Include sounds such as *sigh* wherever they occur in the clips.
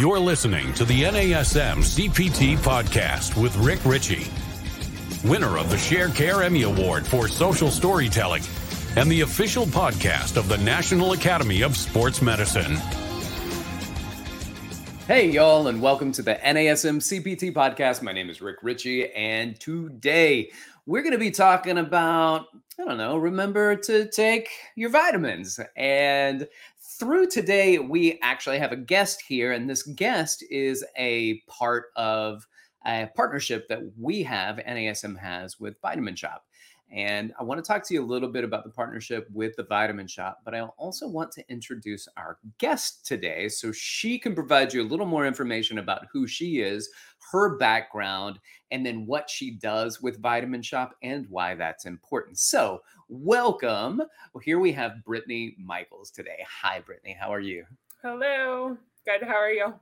You're listening to the NASM CPT podcast with Rick Richey, winner of the Sharecare Emmy Award for Social Storytelling and the official podcast of the National Academy of Sports Medicine. Hey, y'all, and welcome to the NASM CPT podcast. My name is Rick Richey, and today we're going to be talking about, I don't know, remember to take your vitamins. And through today, we actually have a guest here, and this guest is a part of a partnership that we have, NASM has with Vitamin Shoppe. And I want to talk to you a little bit about the partnership with the Vitamin Shoppe, but I also want to introduce our guest today so she can provide you a little more information about who she is, her background, and then what she does with Vitamin Shoppe and why that's important. So, welcome. Well, here we have Brittany Michels today. Hi, Brittany. How are you? Hello. Good. How are you?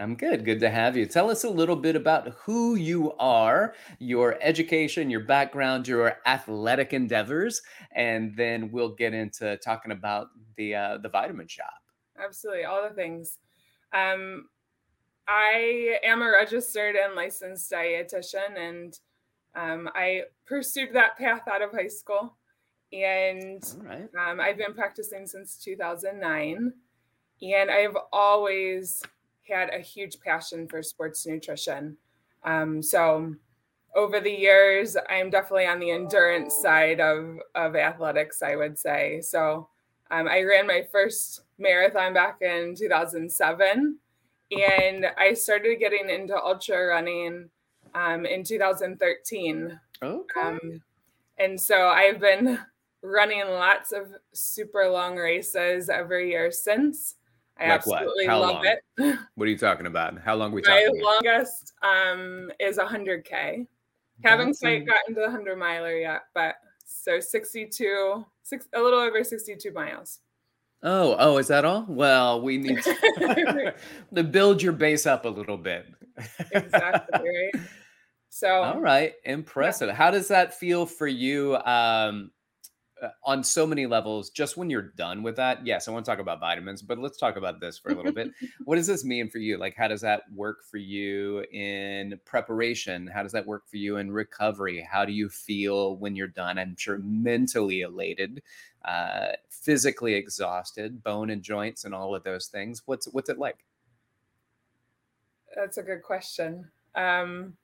I'm good. Good to have you. Tell us a little bit about who you are, your education, your background, your athletic endeavors, and then we'll get into talking about the uh, the Vitamin shoppe. Absolutely, all the things. Um, I am a registered and licensed dietitian, and um, I pursued that path out of high school. And right. um, I've been practicing since 2009. And I've always had a huge passion for sports nutrition. Um, so over the years, I'm definitely on the endurance side of, of athletics, I would say. So um, I ran my first marathon back in 2007, and I started getting into ultra running um, in 2013. Okay. Um, and so I've been running lots of super long races every year since. I like absolutely love long? it. *laughs* What are you talking about? How long are we talking? My longest um, is 100K. Haven't quite gotten to the 100 miler yet, but so 62, six, a little over 62 miles. Oh, oh, is that all? Well, we need to, *laughs* *laughs* to build your base up a little bit. exactly. Right. So, all right, impressive. Yeah. How does that feel for you? Um, on so many levels just when you're done with that yes i want to talk about vitamins but let's talk about this for a little bit. *laughs* What does this mean for you? Like how does that work for you in preparation? How does that work for you in recovery? How do you feel when you're done? I'm sure mentally elated uh, physically exhausted bone and joints and all of those things. What's what's it like? That's a good question. Um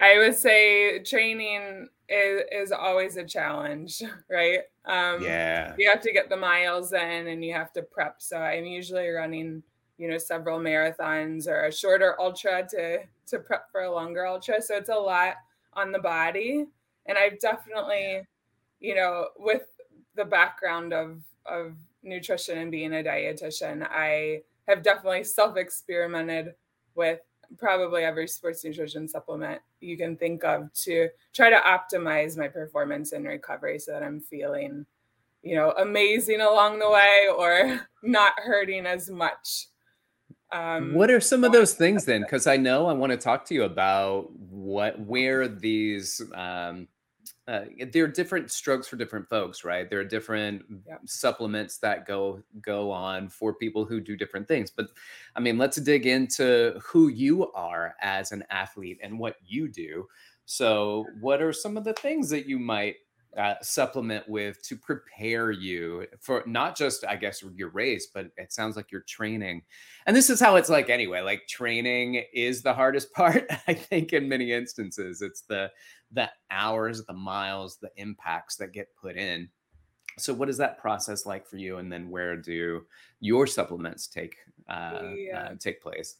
I would say training is, is always a challenge, *laughs* right? Um, yeah. You have to get the miles in and you have to prep. So I'm usually running, you know, several marathons or a shorter ultra to to prep for a longer ultra. So it's a lot on the body. And I've definitely, you know, with the background of of nutrition and being a dietitian, I have definitely self experimented with probably every sports nutrition supplement you can think of to try to optimize my performance and recovery so that I'm feeling, you know, amazing along the way or *laughs* not hurting as much. Um, what are some of those things then? Because I know I want to talk to you about what where these um, uh, there are different strokes for different folks, right? There are different yeah. supplements that go go on for people who do different things. But I mean, let's dig into who you are as an athlete and what you do. So, what are some of the things that you might uh, supplement with to prepare you for not just i guess your race but it sounds like you're training and this is how it's like anyway like training is the hardest *laughs* part i think in many instances it's the the hours the miles the impacts that get put in so what is that process like for you and then where do your supplements take uh, yeah. uh take place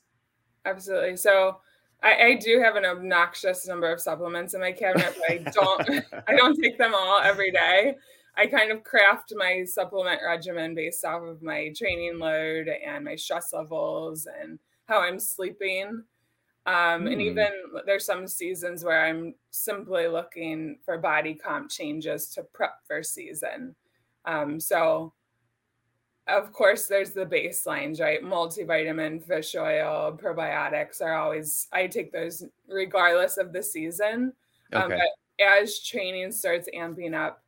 absolutely so I, I, do have an obnoxious number of supplements in my cabinet, but I don't *laughs* I *laughs* don't take them all every day. I kind of craft my supplement regimen based off of my training load and my stress levels and how I'm sleeping. Um, mm. And hmm. even there's some seasons where I'm simply looking for body comp changes to prep for season. Um, so of course there's the baselines right multivitamin fish oil probiotics are always i take those regardless of the season um, okay. But as training starts amping up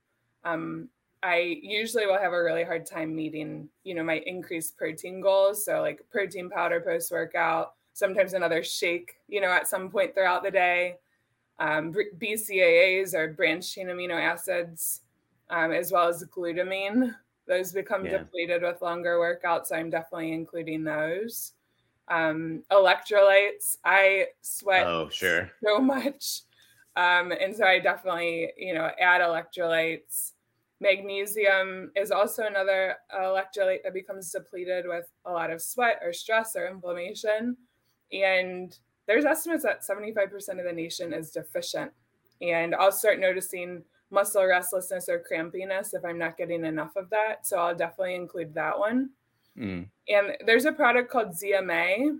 um, i usually will have a really hard time meeting you know my increased protein goals so like protein powder post workout sometimes another shake, you know, at some point throughout the day. Um, BCAAs or branched chain amino acids, um, as well as glutamine. Those become yeah. depleted with longer workouts. So I'm definitely including those. Um, electrolytes, I sweat oh, sure. so much. Um, and so I definitely, you know, add electrolytes. Magnesium is also another electrolyte that becomes depleted with a lot of sweat or stress or inflammation. And there's estimates that 75% of the nation is deficient. And I'll start noticing muscle restlessness or crampiness if I'm not getting enough of that. So I'll definitely include that one. Mm. And there's a product called ZMA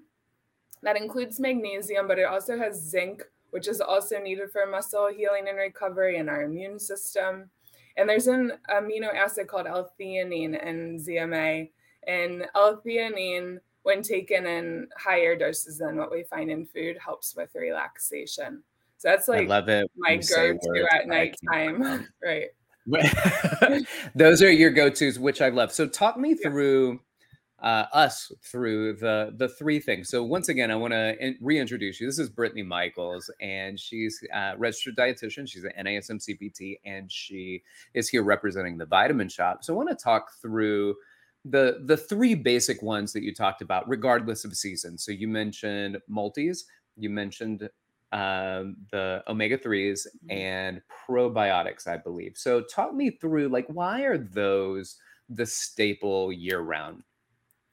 that includes magnesium, but it also has zinc, which is also needed for muscle healing and recovery in our immune system. And there's an amino acid called L-theanine in ZMA. And L-theanine, when taken in higher doses than what we find in food, helps with relaxation. So that's like I love it my go-to at nighttime. *laughs* right. *laughs* Those are your go-tos, which I love. So talk me through uh, us through the the three things. So once again, I want to in- reintroduce you. This is Brittany Michels, and she's a registered dietitian. She's an NASM CPT, and she is here representing the Vitamin Shoppe. So I want to talk through the the three basic ones that you talked about, regardless of season. So you mentioned multis, you mentioned um, the omega 3s mm-hmm. and probiotics, I believe. So talk me through like why are those the staple year round?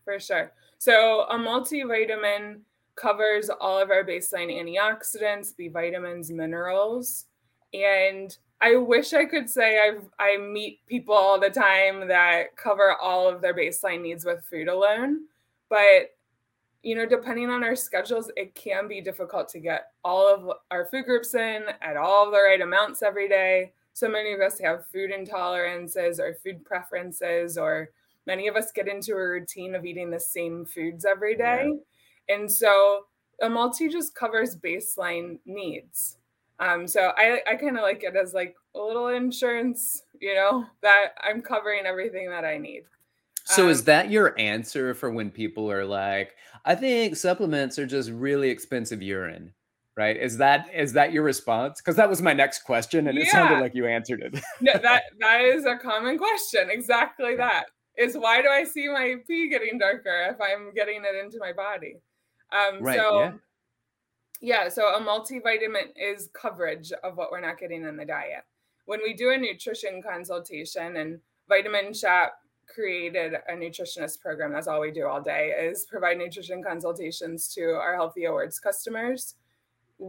for sure. So a multivitamin covers all of our baseline antioxidants, B vitamins, minerals. And I wish I could say I've I meet people all the time that cover all of their baseline needs with food alone. But you know, depending on our schedules, it can be difficult to get all of our food groups in at all the right amounts every day. So many of us have food intolerances or food preferences or many of us get into a routine of eating the same foods every day. Yeah. And so a multi just covers baseline needs. Um, so I, I kind of like it as like a little insurance, you know, that I'm covering everything that I need. So um, is that your answer for when people are like, I think supplements are just really expensive urine? Right? Is that is that your response? Because that was my next question, and it sounded like you answered it. no, that *laughs* that is a common question. Exactly that is why do I see my pee getting darker if I'm getting it into my body? Um, right, so, yeah. Yeah, so a multivitamin is coverage of what we're not getting in the diet. When we do a nutrition consultation, and Vitamin Shoppe created a nutritionist program, that's all we do all day is provide nutrition consultations to our Healthy Awards customers.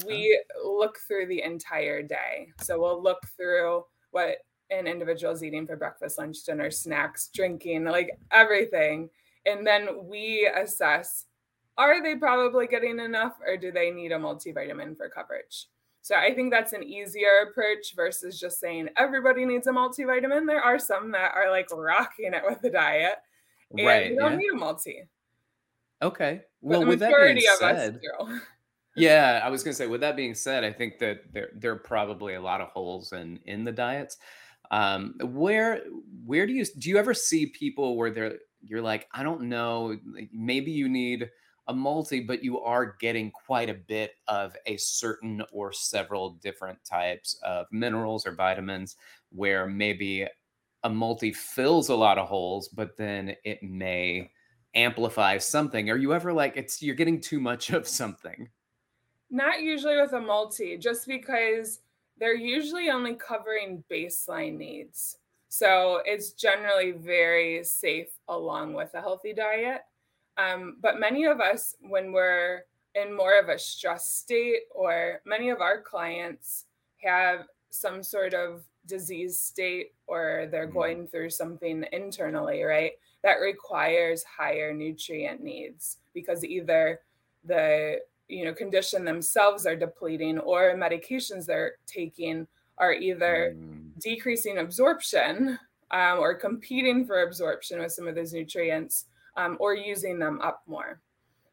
We oh. look through the entire day. So we'll look through what an individual's eating for breakfast, lunch, dinner, snacks, drinking, like everything. And then we assess are they probably getting enough or do they need a multivitamin for coverage? So I think that's an easier approach versus just saying everybody needs a multivitamin. There are some that are like rocking it with the diet. And right. You don't yeah. need a multi. Okay. Well, with that being said, *laughs* *laughs* yeah, I was gonna say. With that being said, I think that there there are probably a lot of holes in in the diets. Um, where where do you do you ever see people where they're you're like, I don't know, maybe you need a multi, but you are getting quite a bit of a certain or several different types of minerals or vitamins where maybe a multi fills a lot of holes, but then it may amplify something. Are you ever like it's you're getting too much of something? Not usually with a multi, just because they're usually only covering baseline needs. So it's generally very safe along with a healthy diet. Um, but many of us, when we're in more of a stress state, or many of our clients have some sort of disease state or they're mm-hmm. going through something internally, right? That requires higher nutrient needs because either the you know condition themselves are depleting or medications they're taking are either mm. decreasing absorption um, or competing for absorption with some of those nutrients um, or using them up more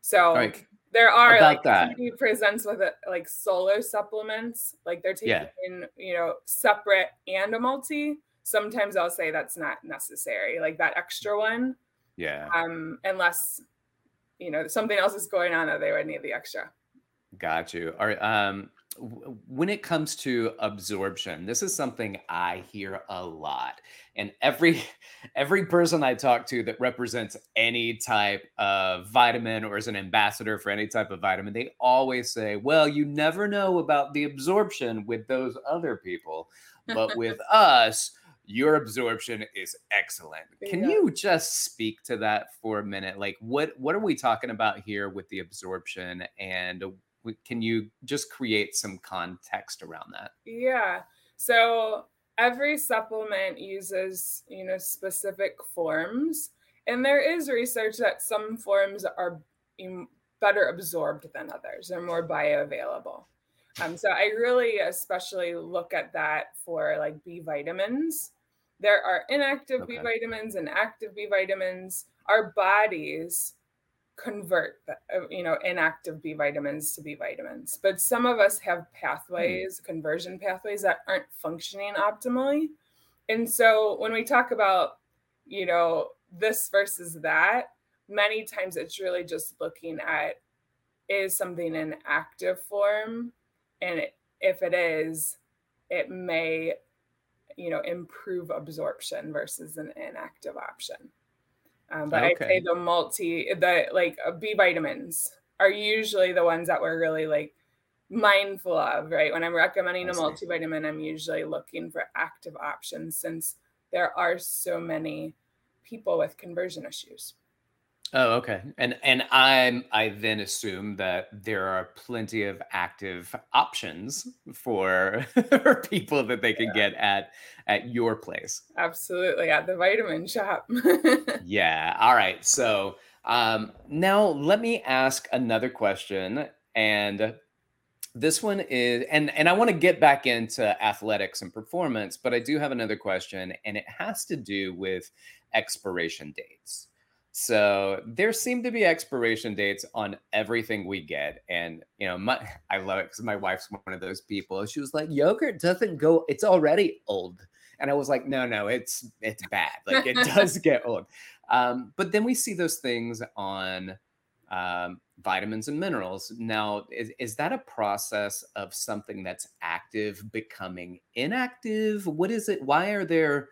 so like, there are like that. presents with it like solo supplements like they're taking yeah. you know separate and a multi sometimes i'll say that's not necessary like that extra one yeah um unless you know something else is going on that they would need the extra. Got you. All right. Um, when it comes to absorption this is something i hear a lot and every *laughs* every person i talk to that represents any type of vitamin or is an ambassador for any type of vitamin they always say well you never know about the absorption with those other people but with *laughs* us your absorption is excellent can yeah. you just speak to that for a minute like what what are we talking about here with the absorption and can you just create some context around that? Yeah. So every supplement uses, you know, specific forms. And there is research that some forms are better absorbed than others. They're more bioavailable. Um, so I really especially look at that for like B vitamins. There are inactive okay. B vitamins and active B vitamins. Our bodies convert uh, you know inactive b vitamins to b vitamins but some of us have hmm. pathways mm. conversion pathways that aren't functioning optimally and so when we talk about you know this versus that many times it's really just looking at is something in active form and it, if it is it may you know improve absorption versus an inactive option um, but okay. I'd say the multi, the like uh, B vitamins are usually the ones that we're really like mindful of, right? When I'm recommending a multivitamin, I'm usually looking for active options since there are so many people with conversion issues. Oh, okay. And and I'm I then assume that there are plenty of active options for, *laughs* for people that they can yeah. get at at your place. Absolutely, at the vitamin shoppe. *laughs* yeah. All right. So um, now let me ask another question, and this one is and and I want to get back into athletics and performance, but I do have another question, and it has to do with expiration dates. So there seem to be expiration dates on everything we get. And, you know, my, *laughs* I love it because my wife's one of those people. She was like, yogurt doesn't go, it's already old. And I was like, no, no, it's, it's bad. Like it *laughs* does get old. Um, but then we see those things on um, vitamins and minerals. Now, is, is that a process of something that's active becoming inactive? What is it? Why are there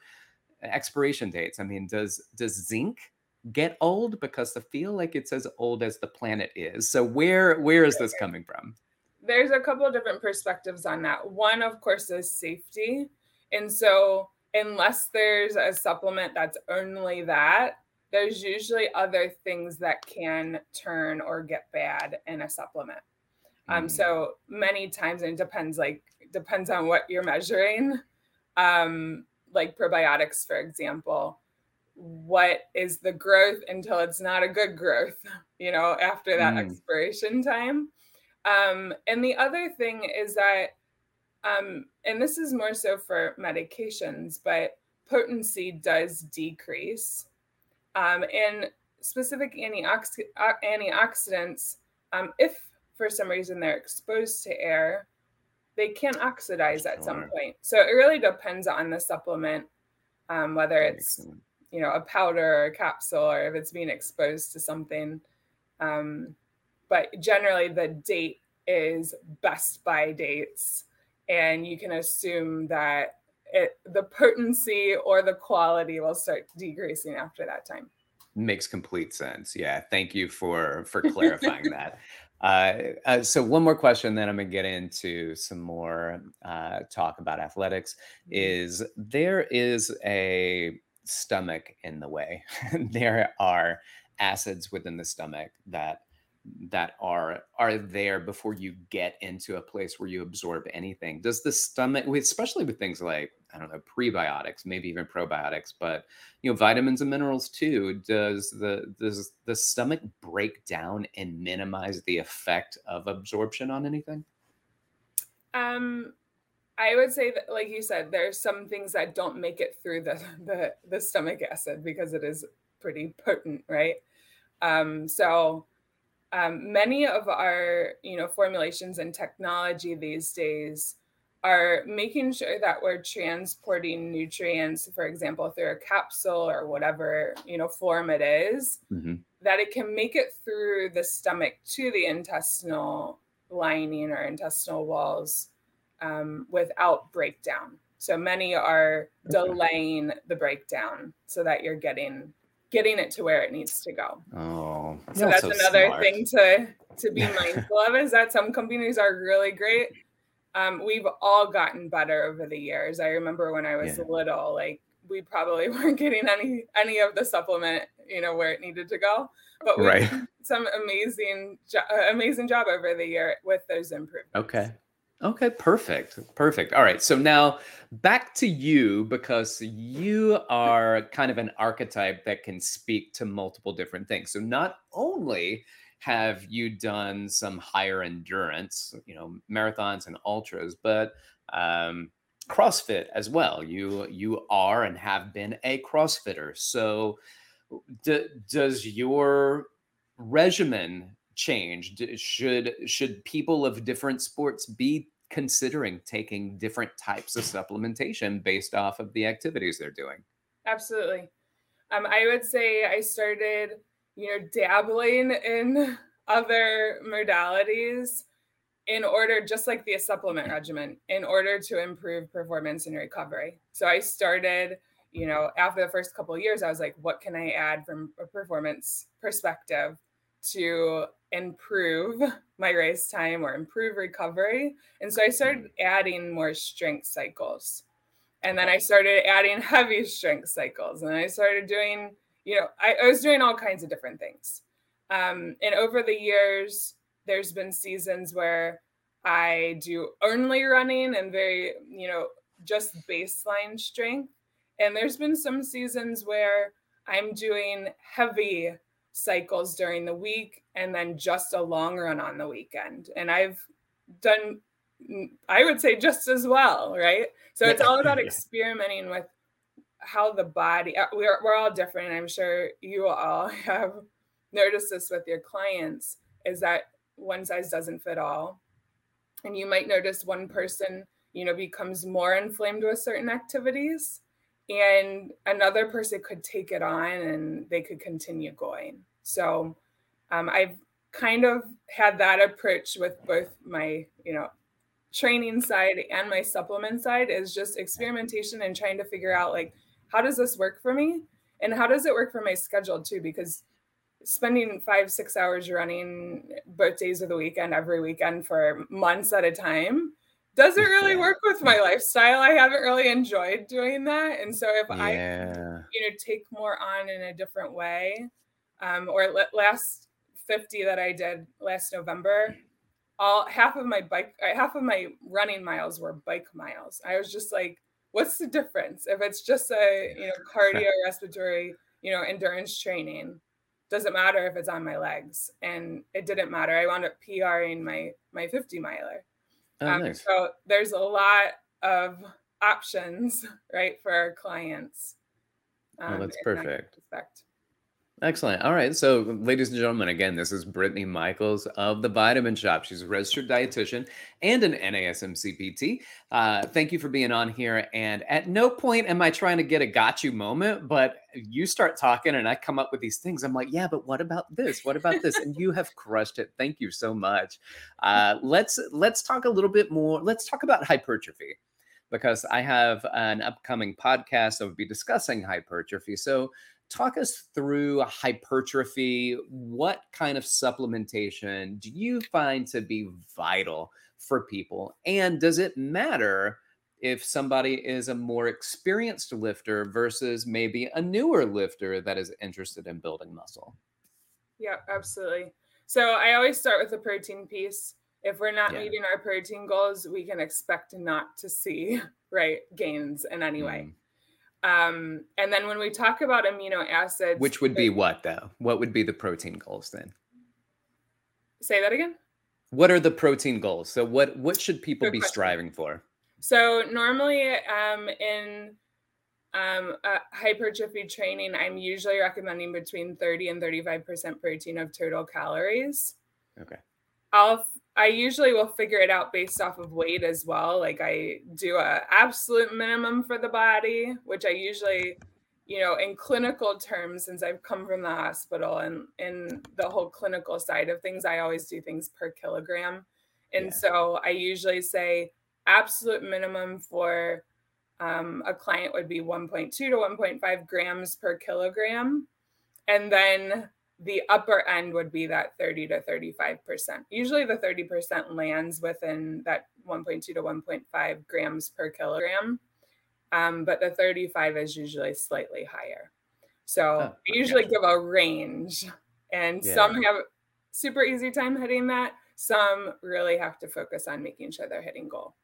expiration dates? I mean, does, does zinc get old because I feel like it's as old as the planet is. So where where is this coming from? There's a couple of different perspectives on that. One, of course, is safety. And so unless there's a supplement that's only that, there's usually other things that can turn or get bad in a supplement. Mm. Um, hmm. so many times, and it depends like depends on what you're measuring. Um, like probiotics, for example, what is the growth until it's not a good growth, *laughs* you know, after that mm. expiration time. Um, and the other thing is that, um, and this is more so for medications, but potency does decrease. Um, and specific antiox- uh, antioxidants, um, if for some reason they're exposed to air, they can oxidize at some point. So it really depends on the supplement, um, whether it's you know a powder or a capsule or if it's being exposed to something um, but generally the date is best by dates. And you can assume that it, the potency or the quality will start decreasing after that time. Makes complete sense. Yeah thank you for for *laughs* clarifying that. Uh, uh, so one more question then i'm gonna get into some more uh, talk about athletics mm-hmm. is there is a stomach in the way. *laughs* there are acids within the stomach that that are are there before you get into a place where you absorb anything does the stomach especially with things like i don't know prebiotics maybe even probiotics but you know vitamins and minerals too does the does the stomach break down and minimize the effect of absorption on anything um I would say that, like you said, there's some things that don't make it through the *laughs* the, the stomach acid because it is pretty potent, right? Um, so um, many of our you know formulations and technology these days are making sure that we're transporting nutrients, for example, through a capsule or whatever you know form it is, mm-hmm. that it can make it through the stomach to the intestinal lining or intestinal walls um, without breakdown. So many are delaying the breakdown so that you're getting getting it to where it needs to go. Oh, so that's so another smart. thing to to be *laughs* mindful of is that some companies are really great. Um, we've all gotten better over the years. I remember when I was yeah. little, like we probably *laughs* weren't getting any any of the supplement, you know, where it needed to go. But we right. some amazing jo- uh, amazing job over the year with those improvements. Okay. Okay, perfect. Perfect. All right. So now back to you because you are kind of an archetype that can speak to multiple different things. So not only have you done some higher endurance, you know, marathons and ultras, but um, CrossFit as well. You you are and have been a CrossFitter. So d- does your regimen change? Should should people of different sports be considering taking different types of supplementation based off of the activities they're doing? Absolutely. Um, I would say I started, you know, dabbling in other modalities in order, just like the supplement regimen, in order to improve performance and recovery. So I started, you know, after the first couple of years, I was like, what can I add from a performance perspective to improve my race time or improve recovery? And so I started mm. adding more strength cycles. And then I started adding *laughs* heavy strength cycles. And I started doing, you know, I, I was doing all kinds of different things. Um, and over the years, there's been seasons where I do only running and very, you know, just baseline strength. And there's been some seasons where I'm doing heavy cycles during the week and then just a long run on the weekend. And I've done, I would say, just as well, right? So it's all about experimenting with how the body, uh, we're, we're all different. I'm sure you all *laughs* have noticed this with your clients is that one size doesn't fit all. And you might notice one person, you know, becomes more inflamed with certain activities and another person could take it on and they could continue going. So um, I've kind of had that approach with both my, you know, training side and my supplement side is just experimentation and trying to figure out like how does this work for me and how does it work for my schedule too because spending five, six hours running both days of the weekend, every weekend for months at a time doesn't really work with my lifestyle. I haven't really enjoyed doing that. And so if yeah. I, you know, take more on in a different way, um, or last 50 that I did last November, all half of my bike, uh, half of my running miles were bike miles. I was just like, what's the difference? If it's just a, you know, *laughs* cardio respiratory, you know, endurance training, doesn't matter if it's on my legs and it didn't matter i wound up pring my my 50 miler oh, um, nice. so there's a lot of options *laughs* right for our clients um, oh, that's perfect that Excellent. All right. So, ladies and gentlemen, again, this is Brittany Michels of the Vitamin Shoppe. She's a registered dietitian and an NASM CPT. Uh, thank you for being on here. And at no point am I trying to get a got you moment, but you start talking and I come up with these things. I'm like, yeah, but what about this? What about this? and you have crushed it. Thank you so much. Uh, let's let's talk a little bit more. Let's talk about hypertrophy because I have an upcoming podcast that will be discussing hypertrophy. So talk us through hypertrophy. What kind of supplementation do you find to be vital for people? And does it matter if somebody is a more experienced lifter versus maybe a newer lifter that is interested in building muscle? Yeah, absolutely. So I always start with the protein piece. If we're not yeah. meeting our protein goals, we can expect not to see *laughs* right gains in any way. Mm. Um, and then when we talk about amino acids, which would be what though? What would be the protein goals then? Say that again. What are the protein goals? So what what should people Good be question. striving for? So normally um, in um, uh, hypertrophy training, I'm usually recommending between 30 and 35% protein of total calories. Okay. I'll I usually will figure it out based off of weight as well. Like I do a absolute minimum for the body, which I usually you know, in clinical terms, since I've come from the hospital and in the whole clinical side of things, I always do things per kilogram. And yeah. so I usually say absolute minimum for um, a client would be 1.2 to 1.5 grams per kilogram. And then the upper end would be that 30 to 35%. Usually the 30% lands within that 1.2 to 1.5 grams per kilogram. Um, but the 35 is usually slightly higher. So oh, I usually give a range, and yeah. some have super easy time hitting that. Some really have to focus on making sure they're hitting goal.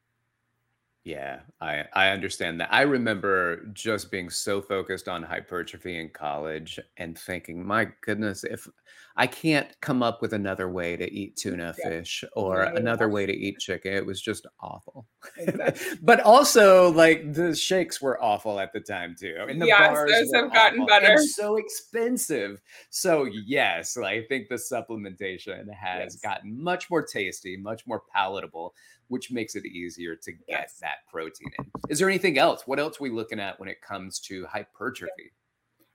Yeah, I I understand that. I remember just being so focused on hypertrophy in college and thinking, my goodness, if I can't come up with another way to eat tuna yeah. fish or another way to eat chicken, it was just awful. Exactly. *laughs* but also, like the shakes were awful at the time too. I mean, the yes, bars those have gotten better. And so expensive. So yes, I think the supplementation has yes. gotten much more tasty, much more palatable which makes it easier to get yes. that protein in. Is there anything else? What else are we looking at when it comes to hypertrophy?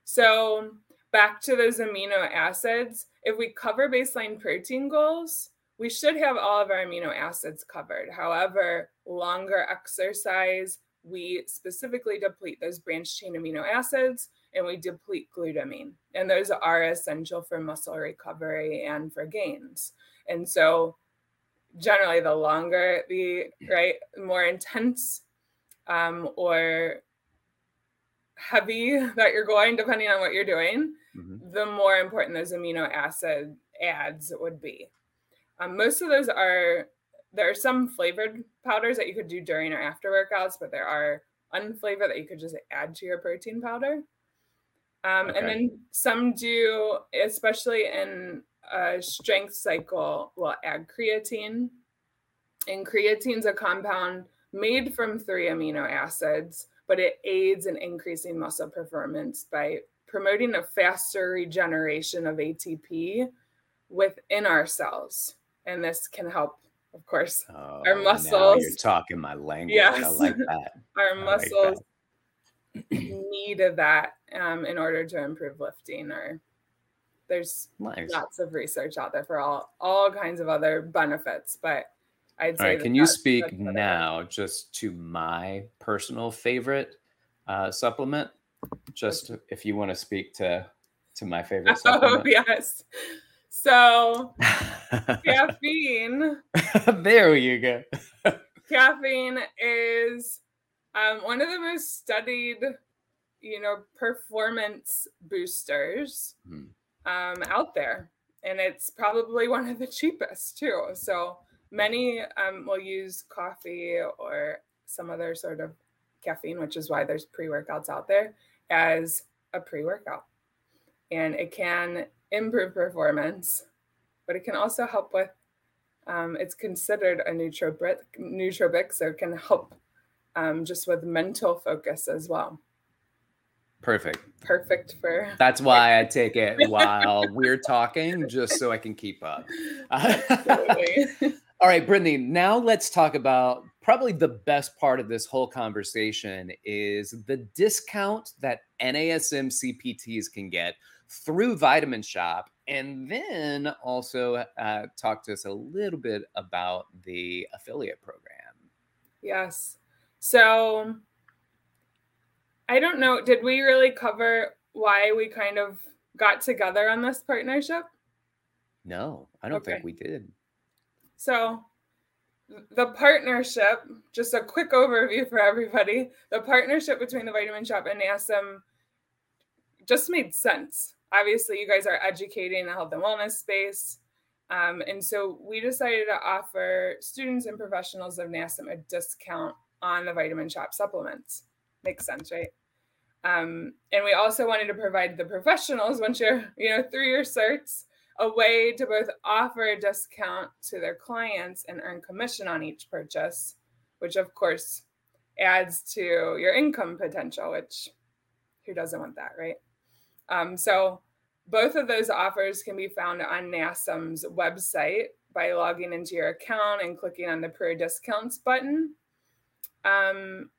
So, back to those amino acids, if we cover baseline protein goals, we should have all of our amino acids covered. However, longer exercise, we specifically deplete those branched chain amino acids and we deplete glutamine. And those are essential for muscle recovery and for gains. And so generally the longer the right more intense um, or heavy *laughs* that you're going depending on what you're doing mm-hmm. the more important those amino acid adds would be um, most of those are there are some flavored powders that you could do during or after workouts but there are unflavored that you could just add to your protein powder um, okay. and then some do especially in a strength cycle will add creatine. And creatine is a compound made from three amino acids, but it aids in increasing muscle performance by promoting a faster regeneration of ATP within our cells. And this can help, of course, oh, our muscles. you're talking my language. Yes. I like that. *laughs* our I muscles like need that um, in order to improve lifting or there's nice. lots of research out there for all all kinds of other benefits, but I'd say. All right, can you speak now just to my personal favorite uh, supplement? Just okay. if you want to speak to to my *laughs* favorite oh, supplement. Oh yes. So *laughs* caffeine. *laughs* there you go. caffeine is um, one of the most studied, you know, performance boosters. Hmm um, out there. And it's probably one of the cheapest too. So many um, will use coffee or some other sort of caffeine, which is why there's pre workouts out there, as a pre workout. And it can improve performance, but it can also help with, um, it's considered a nootropic, nootropic, so it can help um, just with mental focus as well. Perfect. Perfect for. *laughs* That's why I take it while we're talking, just so I can keep up. *laughs* All right, Brittany. Now let's talk about probably the best part of this whole conversation is the discount that NASM CPTs can get through Vitamin Shoppe, and then also uh, talk to us a little bit about the affiliate program. Yes. So I don't know. Did we really cover why we kind of got together on this partnership? No, I don't okay. think we did. So, the partnership, just a quick overview for everybody. The partnership between the Vitamin Shoppe and NASM just made sense. Obviously, you guys are educating the health and wellness space. Um, and so we decided to offer students and professionals of NASM a discount on the Vitamin Shoppe supplements. Makes sense, right? Um, and we also wanted to provide the professionals, once you're, you know, through your certs, a way to both offer a discount to their clients and earn commission on each purchase, which of course adds to your income potential, which who doesn't want that, right? Um, so both of those offers can be found on NASM's website by logging into your account and clicking on the Pro Discounts button. Um,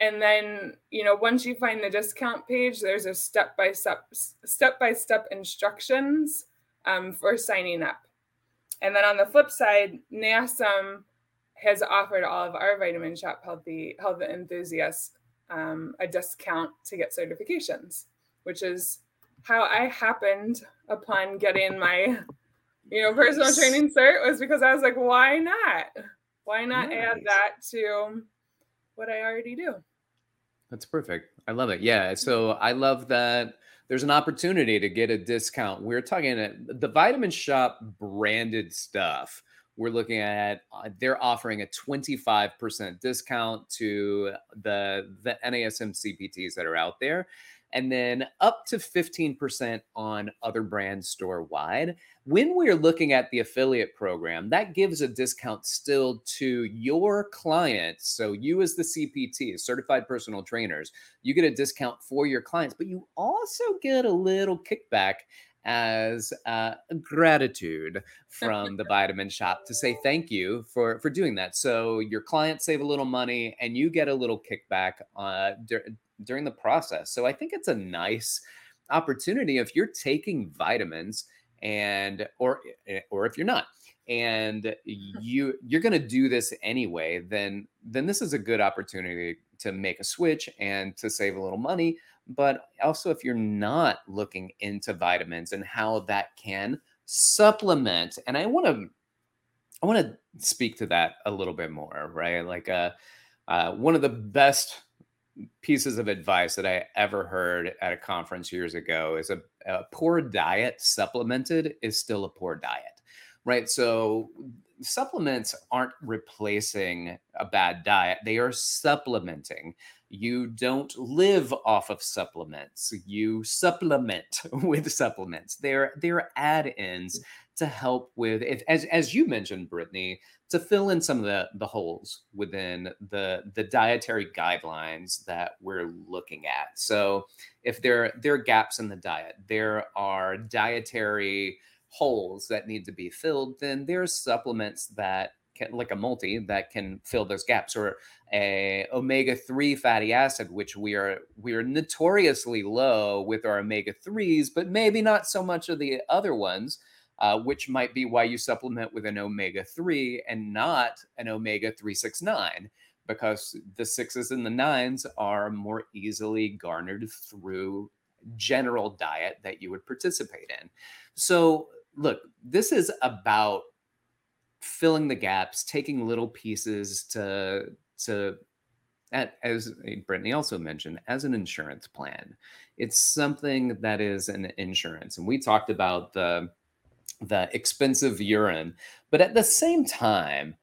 and then you know once you find the discount page there's a step by step step by step instructions um, for signing up. And then on the flip side NASM has offered all of our vitamin shoppe healthy health enthusiasts um, a discount to get certifications which is how i happened upon getting my you know personal training cert was because i was like why not? Why not nice. add that to what i already do that's perfect. I love it. Yeah. So I love that there's an opportunity to get a discount. We're talking at the Vitamin Shoppe branded stuff. We're looking at uh, they're offering a 25% discount to the the NASM CPTs that are out there and then up to 15% on other brands store wide. When we're looking at the affiliate program, that gives a discount still to your clients. So, you as the CPT, certified personal trainers, you get a discount for your clients, but you also get a little kickback as uh, gratitude from the vitamin shoppe to say thank you for for doing that so your clients save a little money and you get a little kickback uh, during the process. So I think it's a nice opportunity if you're taking vitamins and or eh, or if you're not and you you're going to do this anyway then then this is a good opportunity to make a switch and to save a little money but also if you're not looking into vitamins and how that can supplement and i want to i want to speak to that a little bit more right like uh, uh one of the best pieces of advice that I ever heard at a conference years ago is a, a, poor diet supplemented is still a poor diet, right? So supplements aren't replacing a bad diet, they are supplementing. You don't live off of supplements. You supplement *laughs* with supplements. They're they're add-ins to help with if as as you mentioned, Brittany, to fill in some of the the holes within the the dietary guidelines that we're looking at. So if there there are gaps in the diet, there are dietary holes that need to be filled, then there's supplements that can, like a multi that can fill those gaps or a omega-3 fatty acid which we are we are notoriously low with our omega-3s but maybe not so much of the other ones uh, which might be why you supplement with an omega 3 and not an omega 369, because the sixes and the nines are more easily garnered through general diet that you would participate in. So, look, this is about filling the gaps, taking little pieces to to as eh, Brittany also mentioned, as an insurance plan. It's something that is an insurance. And we talked about the the expensive urine. But at the same time,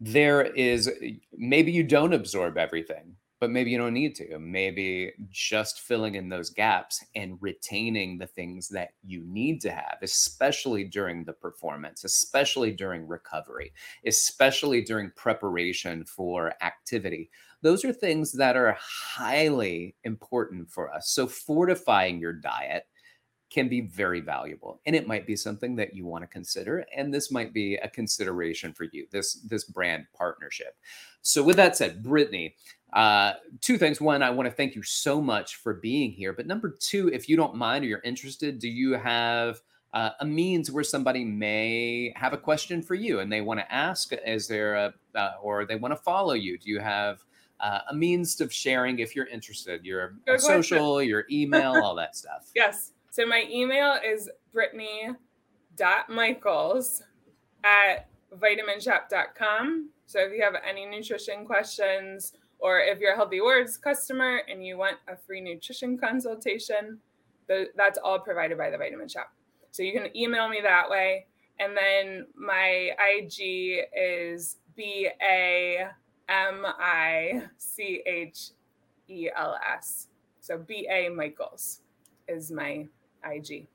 there is eh, maybe you don't absorb everything, but maybe you don't need to. Maybe just filling in those gaps and retaining the things that you need to have, especially during the performance, especially during recovery, especially during preparation for activity. Those are things that are highly important for us. So, fortifying your diet can be very valuable and it might be something that you want to consider and this might be a consideration for you this this brand partnership so with that said brittany uh, two things. One i want to thank you so much for being here but number two if you don't mind or you're interested do you have uh, a means where somebody may have a question for you and they want to ask is there a uh, or they want to follow you? Do you have uh, a means of sharing if you're interested? Your social your email all that stuff. *laughs* Yes. So my email is brittany.michels at vitaminshoppe.com. So if you have any nutrition questions or if you're a Healthy Awards customer and you want a free nutrition consultation, that's all provided by the Vitamin Shoppe. So you can email me that way. And then my IG is B A M I C H E L S. So B A Michels is my IG.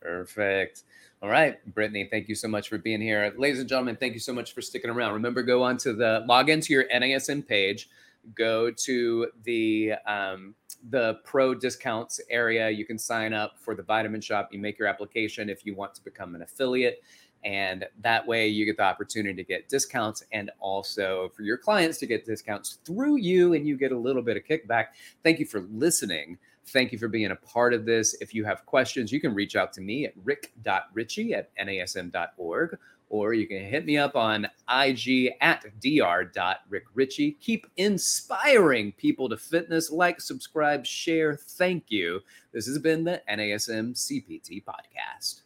Perfect. All right, Brittany, thank you so much for being here. Ladies and gentlemen, thank you so much for sticking around. Remember, go on to the log into your NASM page, go to the um, the pro discounts area. You can sign up for the vitamin shoppe. You make your application if you want to become an affiliate. And that way you get the opportunity to get discounts and also for your clients to get discounts through you and you get a little bit of kickback. Thank you for listening. Thank you for being a part of this. If you have questions, you can reach out to me at rick.richey at nasm.org or you can hit me up on IG at dr.rickrichey. Keep inspiring people to fitness. Like, subscribe, share. Thank you. This has been the NASM CPT podcast.